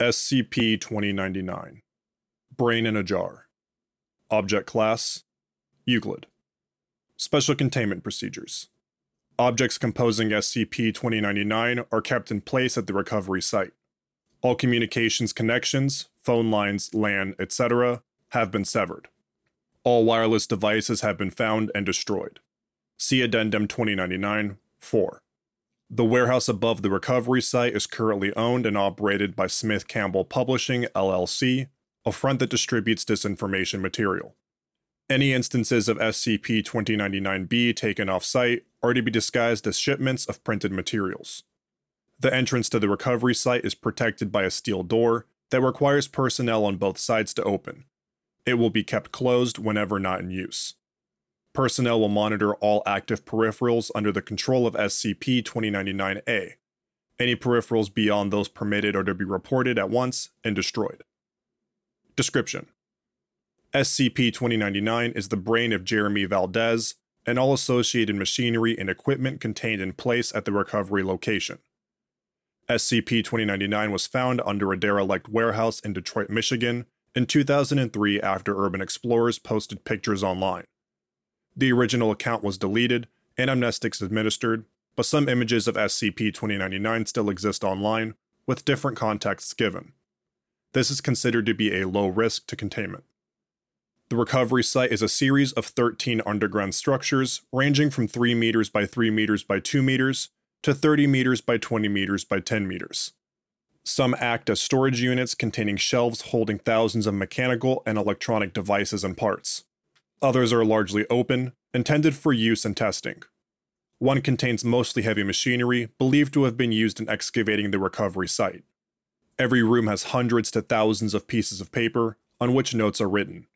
SCP 2099 Brain in a Jar. Object Class Euclid. Special Containment Procedures. Objects composing SCP 2099 are kept in place at the recovery site. All communications connections, phone lines, LAN, etc., have been severed. All wireless devices have been found and destroyed. See Addendum 2099 4. The warehouse above the recovery site is currently owned and operated by Smith Campbell Publishing, LLC, a front that distributes disinformation material. Any instances of SCP 2099B taken off site are to be disguised as shipments of printed materials. The entrance to the recovery site is protected by a steel door that requires personnel on both sides to open. It will be kept closed whenever not in use. Personnel will monitor all active peripherals under the control of SCP 2099A. Any peripherals beyond those permitted are to be reported at once and destroyed. Description SCP 2099 is the brain of Jeremy Valdez and all associated machinery and equipment contained in place at the recovery location. SCP 2099 was found under a derelict warehouse in Detroit, Michigan in 2003 after Urban Explorers posted pictures online. The original account was deleted and amnestics administered, but some images of SCP 2099 still exist online, with different contexts given. This is considered to be a low risk to containment. The recovery site is a series of 13 underground structures ranging from 3 meters by 3 meters by 2 meters to 30 meters by 20 meters by 10 meters. Some act as storage units containing shelves holding thousands of mechanical and electronic devices and parts. Others are largely open, intended for use and testing. One contains mostly heavy machinery believed to have been used in excavating the recovery site. Every room has hundreds to thousands of pieces of paper on which notes are written.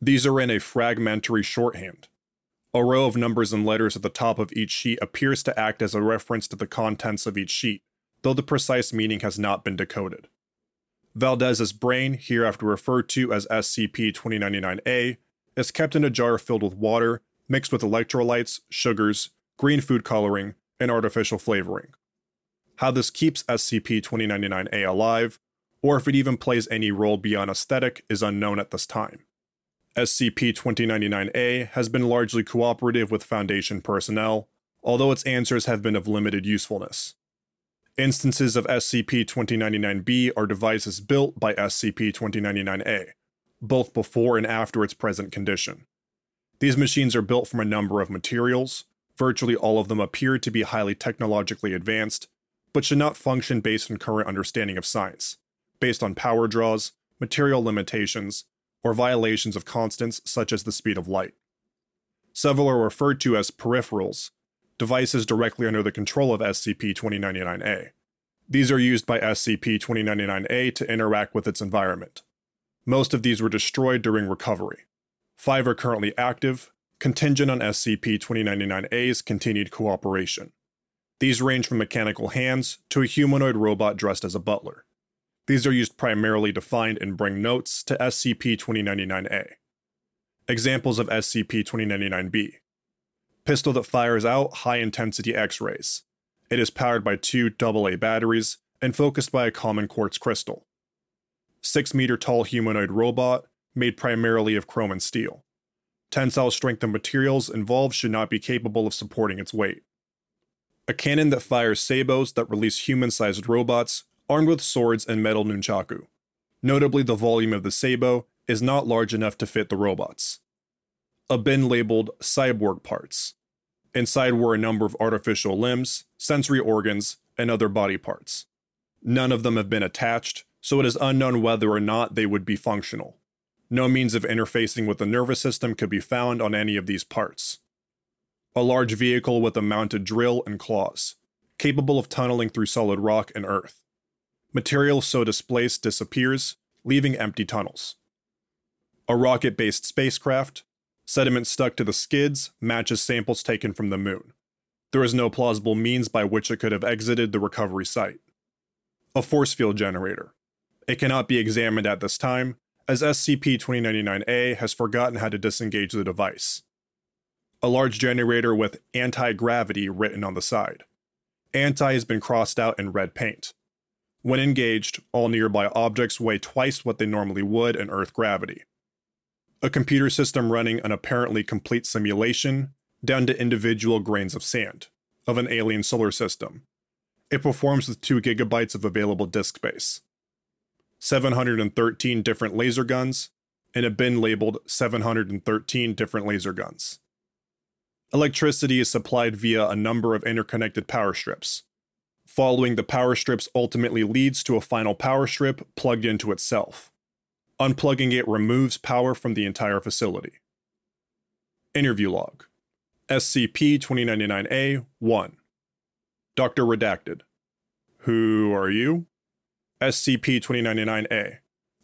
These are in a fragmentary shorthand, a row of numbers and letters at the top of each sheet appears to act as a reference to the contents of each sheet, though the precise meaning has not been decoded. Valdez's brain, hereafter referred to as SCP 2099A, is kept in a jar filled with water mixed with electrolytes, sugars, green food coloring, and artificial flavoring. How this keeps SCP 2099A alive, or if it even plays any role beyond aesthetic, is unknown at this time. SCP 2099A has been largely cooperative with Foundation personnel, although its answers have been of limited usefulness. Instances of SCP 2099B are devices built by SCP 2099A, both before and after its present condition. These machines are built from a number of materials, virtually all of them appear to be highly technologically advanced, but should not function based on current understanding of science, based on power draws, material limitations, or violations of constants such as the speed of light. Several are referred to as peripherals, devices directly under the control of SCP 2099A. These are used by SCP 2099A to interact with its environment. Most of these were destroyed during recovery. Five are currently active, contingent on SCP 2099A's continued cooperation. These range from mechanical hands to a humanoid robot dressed as a butler. These are used primarily to find and bring notes to SCP 2099A. Examples of SCP 2099B Pistol that fires out high intensity X rays. It is powered by two AA batteries and focused by a common quartz crystal. 6 meter tall humanoid robot made primarily of chrome and steel. Tensile strength of materials involved should not be capable of supporting its weight. A cannon that fires sabots that release human sized robots armed with swords and metal nunchaku. Notably, the volume of the sabot is not large enough to fit the robots. A bin labeled cyborg parts. Inside were a number of artificial limbs, sensory organs, and other body parts. None of them have been attached, so it is unknown whether or not they would be functional. No means of interfacing with the nervous system could be found on any of these parts. A large vehicle with a mounted drill and claws, capable of tunneling through solid rock and earth. Material so displaced disappears, leaving empty tunnels. A rocket based spacecraft, sediment stuck to the skids matches samples taken from the moon. There is no plausible means by which it could have exited the recovery site. A force field generator. It cannot be examined at this time, as SCP 2099A has forgotten how to disengage the device. A large generator with anti gravity written on the side. Anti has been crossed out in red paint. When engaged, all nearby objects weigh twice what they normally would in Earth gravity. A computer system running an apparently complete simulation, down to individual grains of sand, of an alien solar system. It performs with 2 gigabytes of available disk space. 713 different laser guns, and a bin labeled 713 different laser guns. Electricity is supplied via a number of interconnected power strips. Following the power strips ultimately leads to a final power strip plugged into itself. Unplugging it removes power from the entire facility. Interview log SCP 2099A 1. Dr. Redacted. Who are you? SCP 2099A.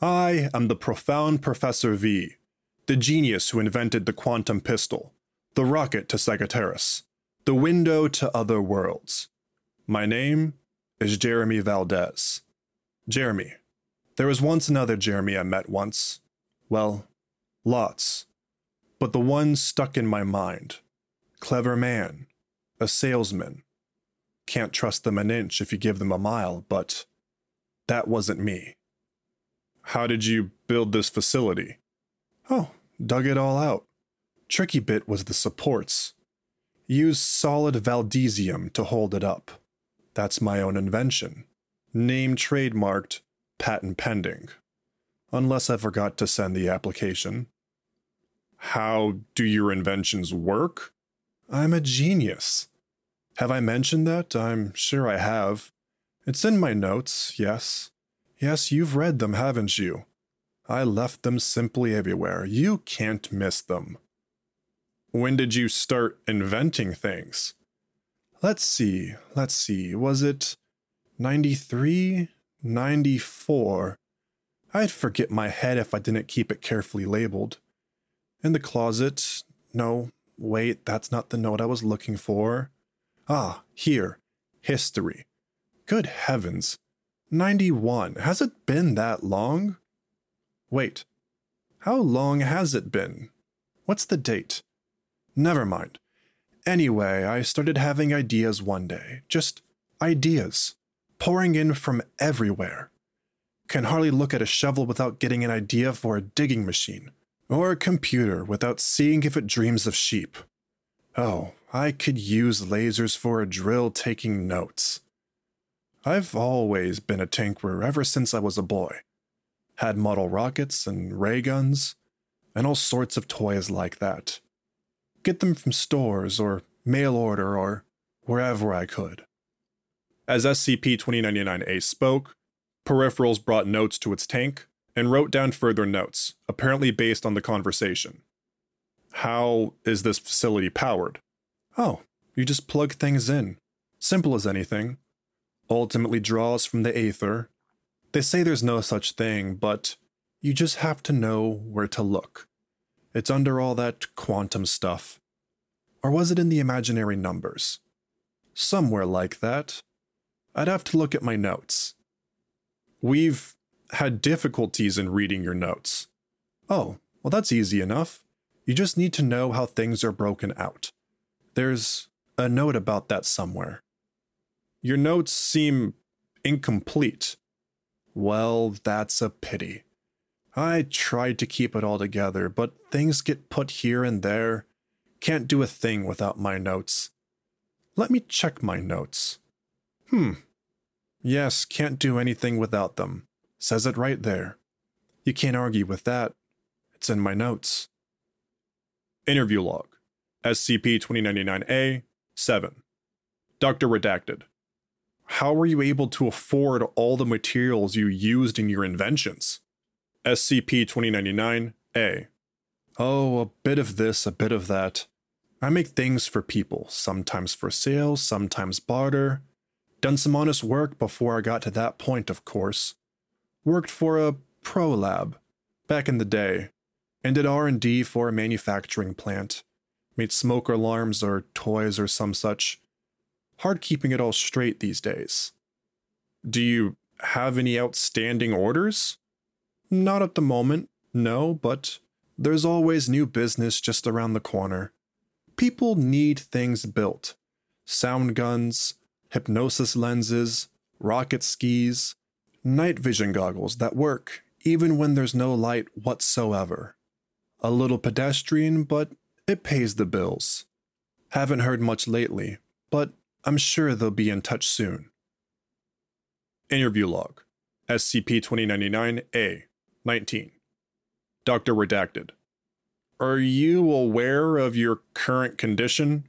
I am the profound Professor V, the genius who invented the quantum pistol, the rocket to Sagittarius, the window to other worlds. My name is Jeremy Valdez. Jeremy. There was once another Jeremy I met once. Well, lots. But the one stuck in my mind. Clever man. A salesman. Can't trust them an inch if you give them a mile, but that wasn't me. How did you build this facility? Oh, dug it all out. Tricky bit was the supports. Used solid valdesium to hold it up. That's my own invention. Name trademarked, patent pending. Unless I forgot to send the application. How do your inventions work? I'm a genius. Have I mentioned that? I'm sure I have. It's in my notes, yes. Yes, you've read them, haven't you? I left them simply everywhere. You can't miss them. When did you start inventing things? Let's see, let's see. Was it 93? 94? I'd forget my head if I didn't keep it carefully labeled. In the closet. No, wait, that's not the note I was looking for. Ah, here. History. Good heavens. 91. Has it been that long? Wait. How long has it been? What's the date? Never mind. Anyway, I started having ideas one day. Just ideas. Pouring in from everywhere. Can hardly look at a shovel without getting an idea for a digging machine. Or a computer without seeing if it dreams of sheep. Oh, I could use lasers for a drill taking notes. I've always been a tinkerer ever since I was a boy. Had model rockets and ray guns, and all sorts of toys like that. Get them from stores or mail order or wherever I could. As SCP 2099A spoke, Peripherals brought notes to its tank and wrote down further notes, apparently based on the conversation. How is this facility powered? Oh, you just plug things in. Simple as anything ultimately draws from the aether. They say there's no such thing, but you just have to know where to look. It's under all that quantum stuff. Or was it in the imaginary numbers? Somewhere like that. I'd have to look at my notes. We've had difficulties in reading your notes. Oh, well, that's easy enough. You just need to know how things are broken out. There's a note about that somewhere. Your notes seem incomplete. Well, that's a pity. I tried to keep it all together, but things get put here and there. Can't do a thing without my notes. Let me check my notes. Hmm. Yes, can't do anything without them. Says it right there. You can't argue with that. It's in my notes. Interview log SCP 2099A 7. Dr. Redacted. How were you able to afford all the materials you used in your inventions? SCP 2099 A. Oh, a bit of this, a bit of that. I make things for people, sometimes for sale, sometimes barter. Done some honest work before I got to that point, of course. Worked for a pro lab back in the day, and did R&D for a manufacturing plant. Made smoke alarms or toys or some such. Hard keeping it all straight these days. Do you have any outstanding orders? Not at the moment, no, but there's always new business just around the corner. People need things built sound guns, hypnosis lenses, rocket skis, Night vision goggles that work even when there's no light whatsoever. A little pedestrian, but it pays the bills. Haven't heard much lately, but I'm sure they'll be in touch soon. Interview log SCP 2099 A 19. Dr. Redacted. Are you aware of your current condition?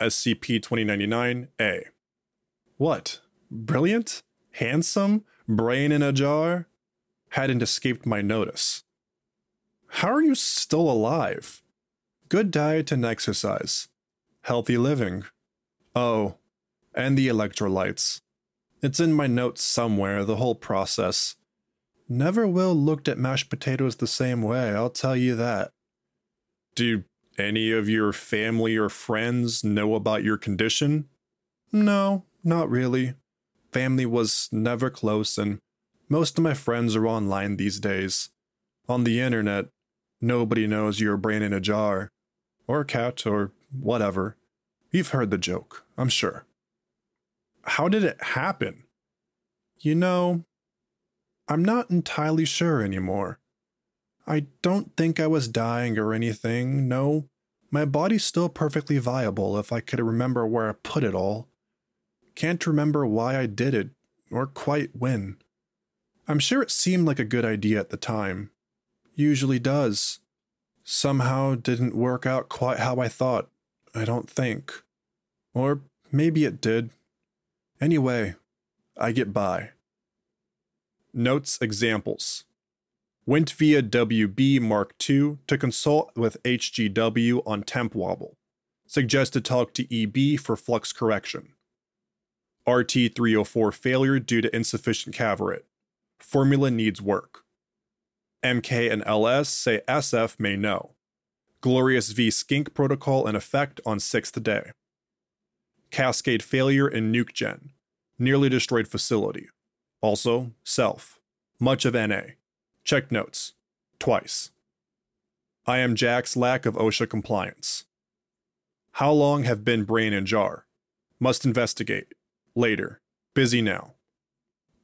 SCP 2099 A. What? Brilliant? Handsome? Brain in a jar? Hadn't escaped my notice. How are you still alive? Good diet and exercise. Healthy living. Oh, and the electrolytes. It's in my notes somewhere, the whole process. Never will looked at mashed potatoes the same way, I'll tell you that. Do any of your family or friends know about your condition? No, not really. Family was never close, and most of my friends are online these days. On the internet, nobody knows you're a brain in a jar, or cat, or whatever. You've heard the joke, I'm sure. How did it happen? You know, I'm not entirely sure anymore. I don't think I was dying or anything, no. My body's still perfectly viable if I could remember where I put it all. Can't remember why I did it, or quite when. I'm sure it seemed like a good idea at the time. Usually does. Somehow didn't work out quite how I thought, I don't think. Or maybe it did. Anyway, I get by. Notes examples. Went via WB Mark II to consult with HGW on temp wobble. Suggest to talk to EB for flux correction. RT304 failure due to insufficient cavorite. Formula needs work. MK and LS say SF may know. Glorious V skink protocol in effect on 6th day. Cascade failure in nuke gen. Nearly destroyed facility. Also, self. Much of NA. Check notes. Twice. I am Jack's lack of OSHA compliance. How long have been brain in jar? Must investigate. Later. Busy now.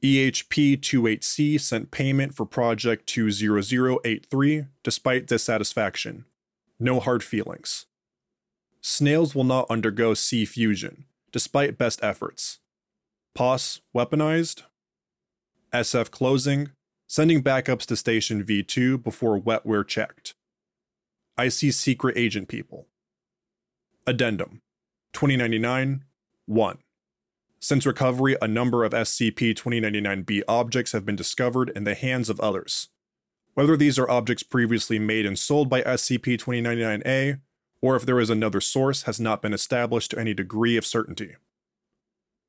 EHP 28C sent payment for project 20083 despite dissatisfaction. No hard feelings. Snails will not undergo C fusion, despite best efforts. POS weaponized. SF closing, sending backups to station V2 before wetware checked. I see secret agent people. Addendum 2099 1. Since recovery, a number of SCP 2099-B objects have been discovered in the hands of others. Whether these are objects previously made and sold by SCP 2099-A, or if there is another source, has not been established to any degree of certainty.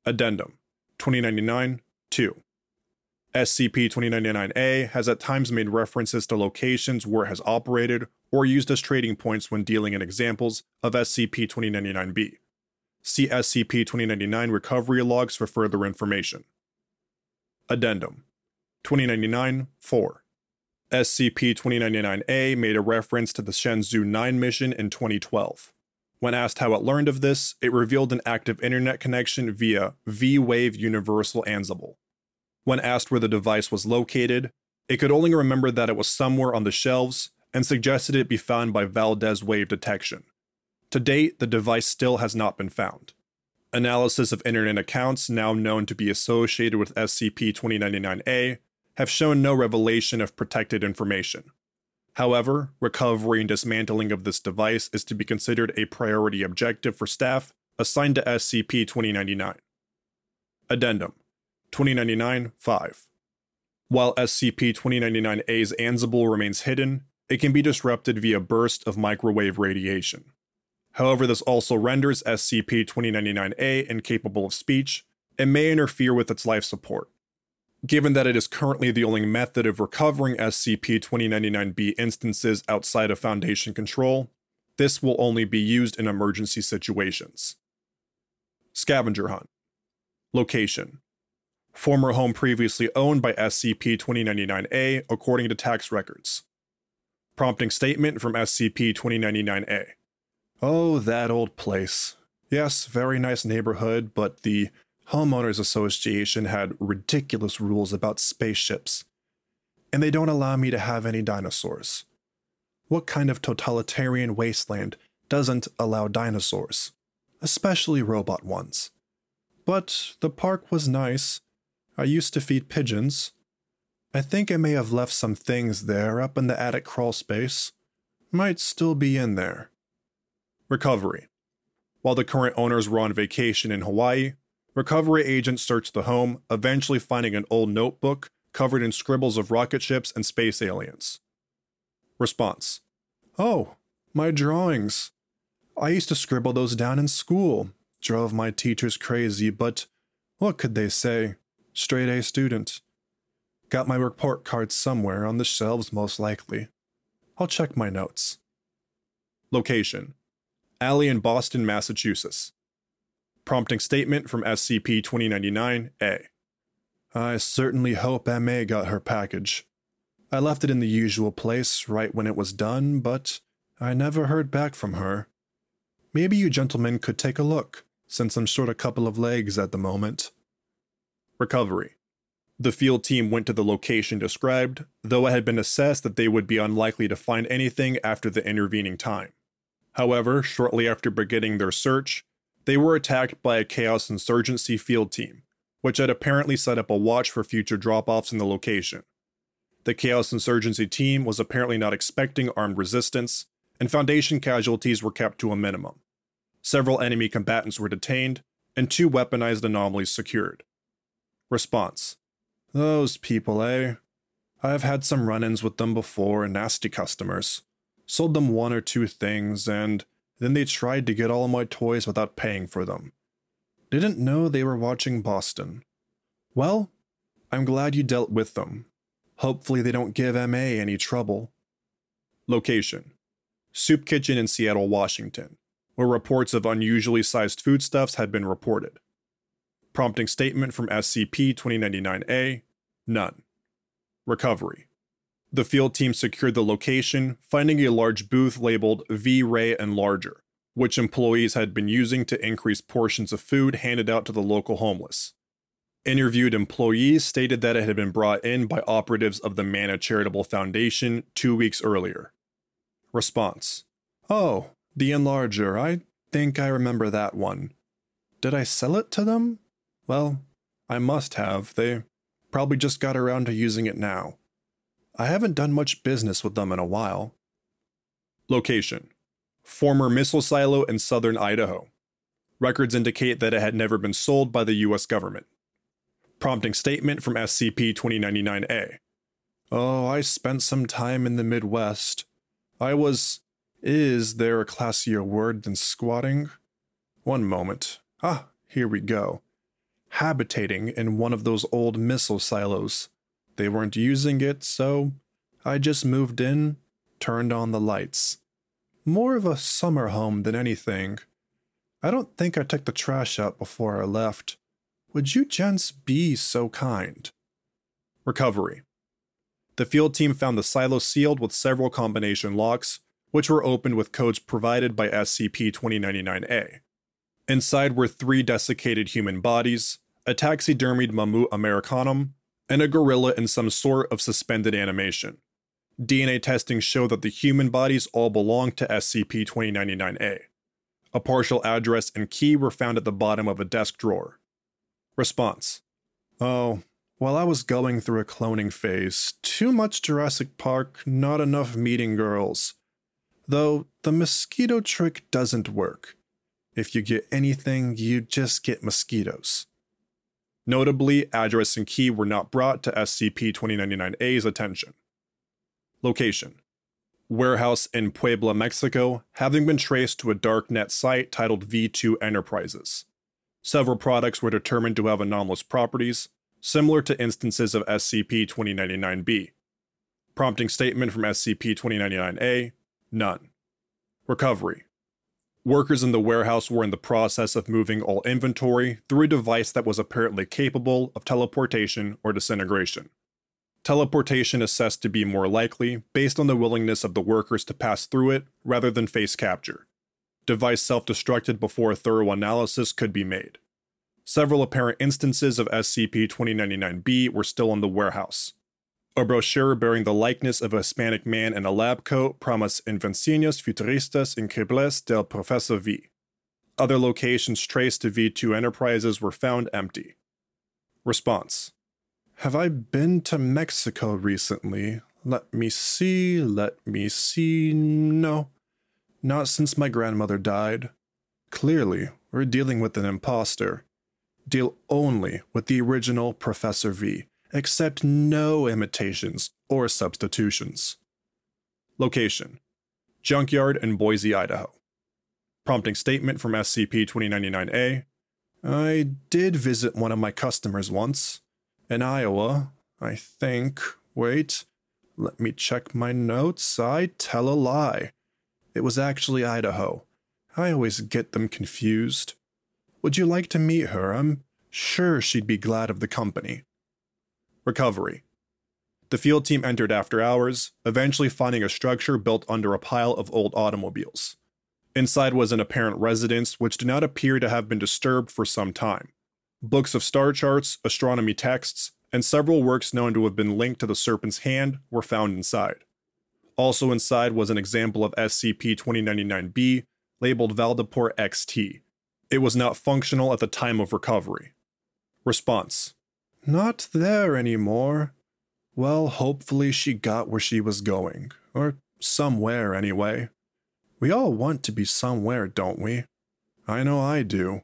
Addendum 2099 2. SCP 2099-A has at times made references to locations where it has operated or used as trading points when dealing in examples of SCP 2099-B. See SCP 2099 recovery logs for further information. Addendum 2099 4. SCP 2099-A made a reference to the Shenzhou 9 mission in 2012. When asked how it learned of this, it revealed an active internet connection via V Wave Universal Ansible. When asked where the device was located, it could only remember that it was somewhere on the shelves and suggested it be found by Valdez wave detection. To date, the device still has not been found. Analysis of internet accounts now known to be associated with SCP 2099-A have shown no revelation of protected information. However, recovery and dismantling of this device is to be considered a priority objective for staff assigned to SCP 2099. Addendum 2099 5. While SCP 2099-A's Ansible remains hidden, it can be disrupted via burst of microwave radiation. However, this also renders SCP 2099-A incapable of speech and may interfere with its life support. Given that it is currently the only method of recovering SCP 2099-B instances outside of Foundation control, this will only be used in emergency situations. Scavenger Hunt Location Former home previously owned by SCP 2099-A according to tax records. Prompting statement from SCP 2099-A. Oh, that old place. Yes, very nice neighborhood, but the Homeowners Association had ridiculous rules about spaceships, and they don't allow me to have any dinosaurs. What kind of totalitarian wasteland doesn't allow dinosaurs, especially robot ones? But the park was nice. I used to feed pigeons. I think I may have left some things there up in the attic crawl space. Might still be in there. Recovery. While the current owners were on vacation in Hawaii, recovery agents searched the home, eventually finding an old notebook covered in scribbles of rocket ships and space aliens. Response Oh, my drawings. I used to scribble those down in school. Drove my teachers crazy, but what could they say? Straight A student. Got my report card somewhere on the shelves, most likely. I'll check my notes. Location Alley in Boston, Massachusetts. Prompting statement from SCP 2099 A. I certainly hope MA got her package. I left it in the usual place right when it was done, but I never heard back from her. Maybe you gentlemen could take a look, since I'm short a couple of legs at the moment. Recovery. The field team went to the location described, though it had been assessed that they would be unlikely to find anything after the intervening time. However, shortly after beginning their search, they were attacked by a Chaos Insurgency field team, which had apparently set up a watch for future drop offs in the location. The Chaos Insurgency team was apparently not expecting armed resistance, and Foundation casualties were kept to a minimum. Several enemy combatants were detained, and two weaponized anomalies secured. Response those people, eh? I've had some run ins with them before nasty customers. Sold them one or two things, and then they tried to get all my toys without paying for them. Didn't know they were watching Boston. Well, I'm glad you dealt with them. Hopefully, they don't give MA any trouble. Location Soup Kitchen in Seattle, Washington, where reports of unusually sized foodstuffs had been reported. Prompting statement from SCP 2099A None. Recovery. The field team secured the location, finding a large booth labeled V Ray Enlarger, which employees had been using to increase portions of food handed out to the local homeless. Interviewed employees stated that it had been brought in by operatives of the Manna Charitable Foundation two weeks earlier. Response Oh, the enlarger. I think I remember that one. Did I sell it to them? Well, I must have. They probably just got around to using it now. I haven't done much business with them in a while. Location Former missile silo in southern Idaho. Records indicate that it had never been sold by the US government. Prompting statement from SCP 2099A. Oh, I spent some time in the Midwest. I was. Is there a classier word than squatting? One moment. Ah, here we go habitating in one of those old missile silos. They weren't using it, so I just moved in, turned on the lights. More of a summer home than anything. I don't think I took the trash out before I left. Would you gents be so kind? Recovery. The field team found the silo sealed with several combination locks, which were opened with codes provided by SCP 2099A. Inside were three desiccated human bodies, a taxidermied Mammut americanum, and a gorilla in some sort of suspended animation. DNA testing showed that the human bodies all belonged to SCP 2099A. A partial address and key were found at the bottom of a desk drawer. Response Oh, while I was going through a cloning phase, too much Jurassic Park, not enough meeting girls. Though the mosquito trick doesn't work. If you get anything, you just get mosquitoes. Notably, address and key were not brought to SCP 2099A's attention. Location Warehouse in Puebla, Mexico, having been traced to a darknet site titled V2 Enterprises. Several products were determined to have anomalous properties, similar to instances of SCP 2099B. Prompting statement from SCP 2099A None. Recovery Workers in the warehouse were in the process of moving all inventory through a device that was apparently capable of teleportation or disintegration. Teleportation assessed to be more likely based on the willingness of the workers to pass through it rather than face capture. Device self destructed before a thorough analysis could be made. Several apparent instances of SCP 2099-B were still in the warehouse. A brochure bearing the likeness of a Hispanic man in a lab coat promised invenciones futuristas increíbles del Professor V. Other locations traced to V2 Enterprises were found empty. Response Have I been to Mexico recently? Let me see, let me see. No, not since my grandmother died. Clearly, we're dealing with an impostor. Deal only with the original Professor V. Accept no imitations or substitutions. Location Junkyard in Boise, Idaho. Prompting statement from SCP 2099A I did visit one of my customers once. In Iowa, I think. Wait, let me check my notes. I tell a lie. It was actually Idaho. I always get them confused. Would you like to meet her? I'm sure she'd be glad of the company. Recovery. The field team entered after hours, eventually finding a structure built under a pile of old automobiles. Inside was an apparent residence which did not appear to have been disturbed for some time. Books of star charts, astronomy texts, and several works known to have been linked to the Serpent's Hand were found inside. Also inside was an example of SCP 2099-B labeled Valdeport XT. It was not functional at the time of recovery. Response not there anymore. Well, hopefully she got where she was going, or somewhere anyway. We all want to be somewhere, don't we? I know I do.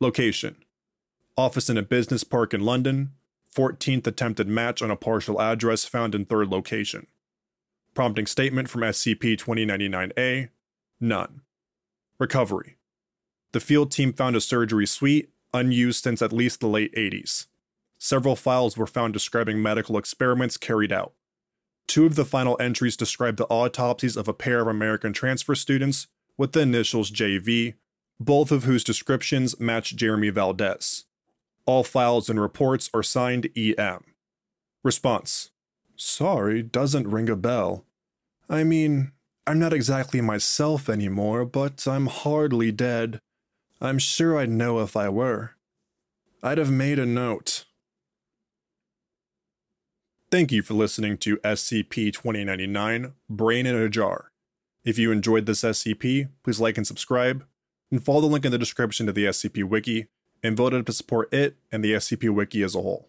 Location Office in a business park in London. 14th attempted match on a partial address found in third location. Prompting statement from SCP 2099A None. Recovery The field team found a surgery suite, unused since at least the late 80s several files were found describing medical experiments carried out. Two of the final entries describe the autopsies of a pair of American transfer students with the initials JV, both of whose descriptions match Jeremy Valdez. All files and reports are signed EM. Response Sorry, doesn't ring a bell. I mean, I'm not exactly myself anymore, but I'm hardly dead. I'm sure I'd know if I were. I'd have made a note. Thank you for listening to SCP 2099 Brain in a Jar. If you enjoyed this SCP, please like and subscribe, and follow the link in the description to the SCP Wiki, and voted to support it and the SCP Wiki as a whole.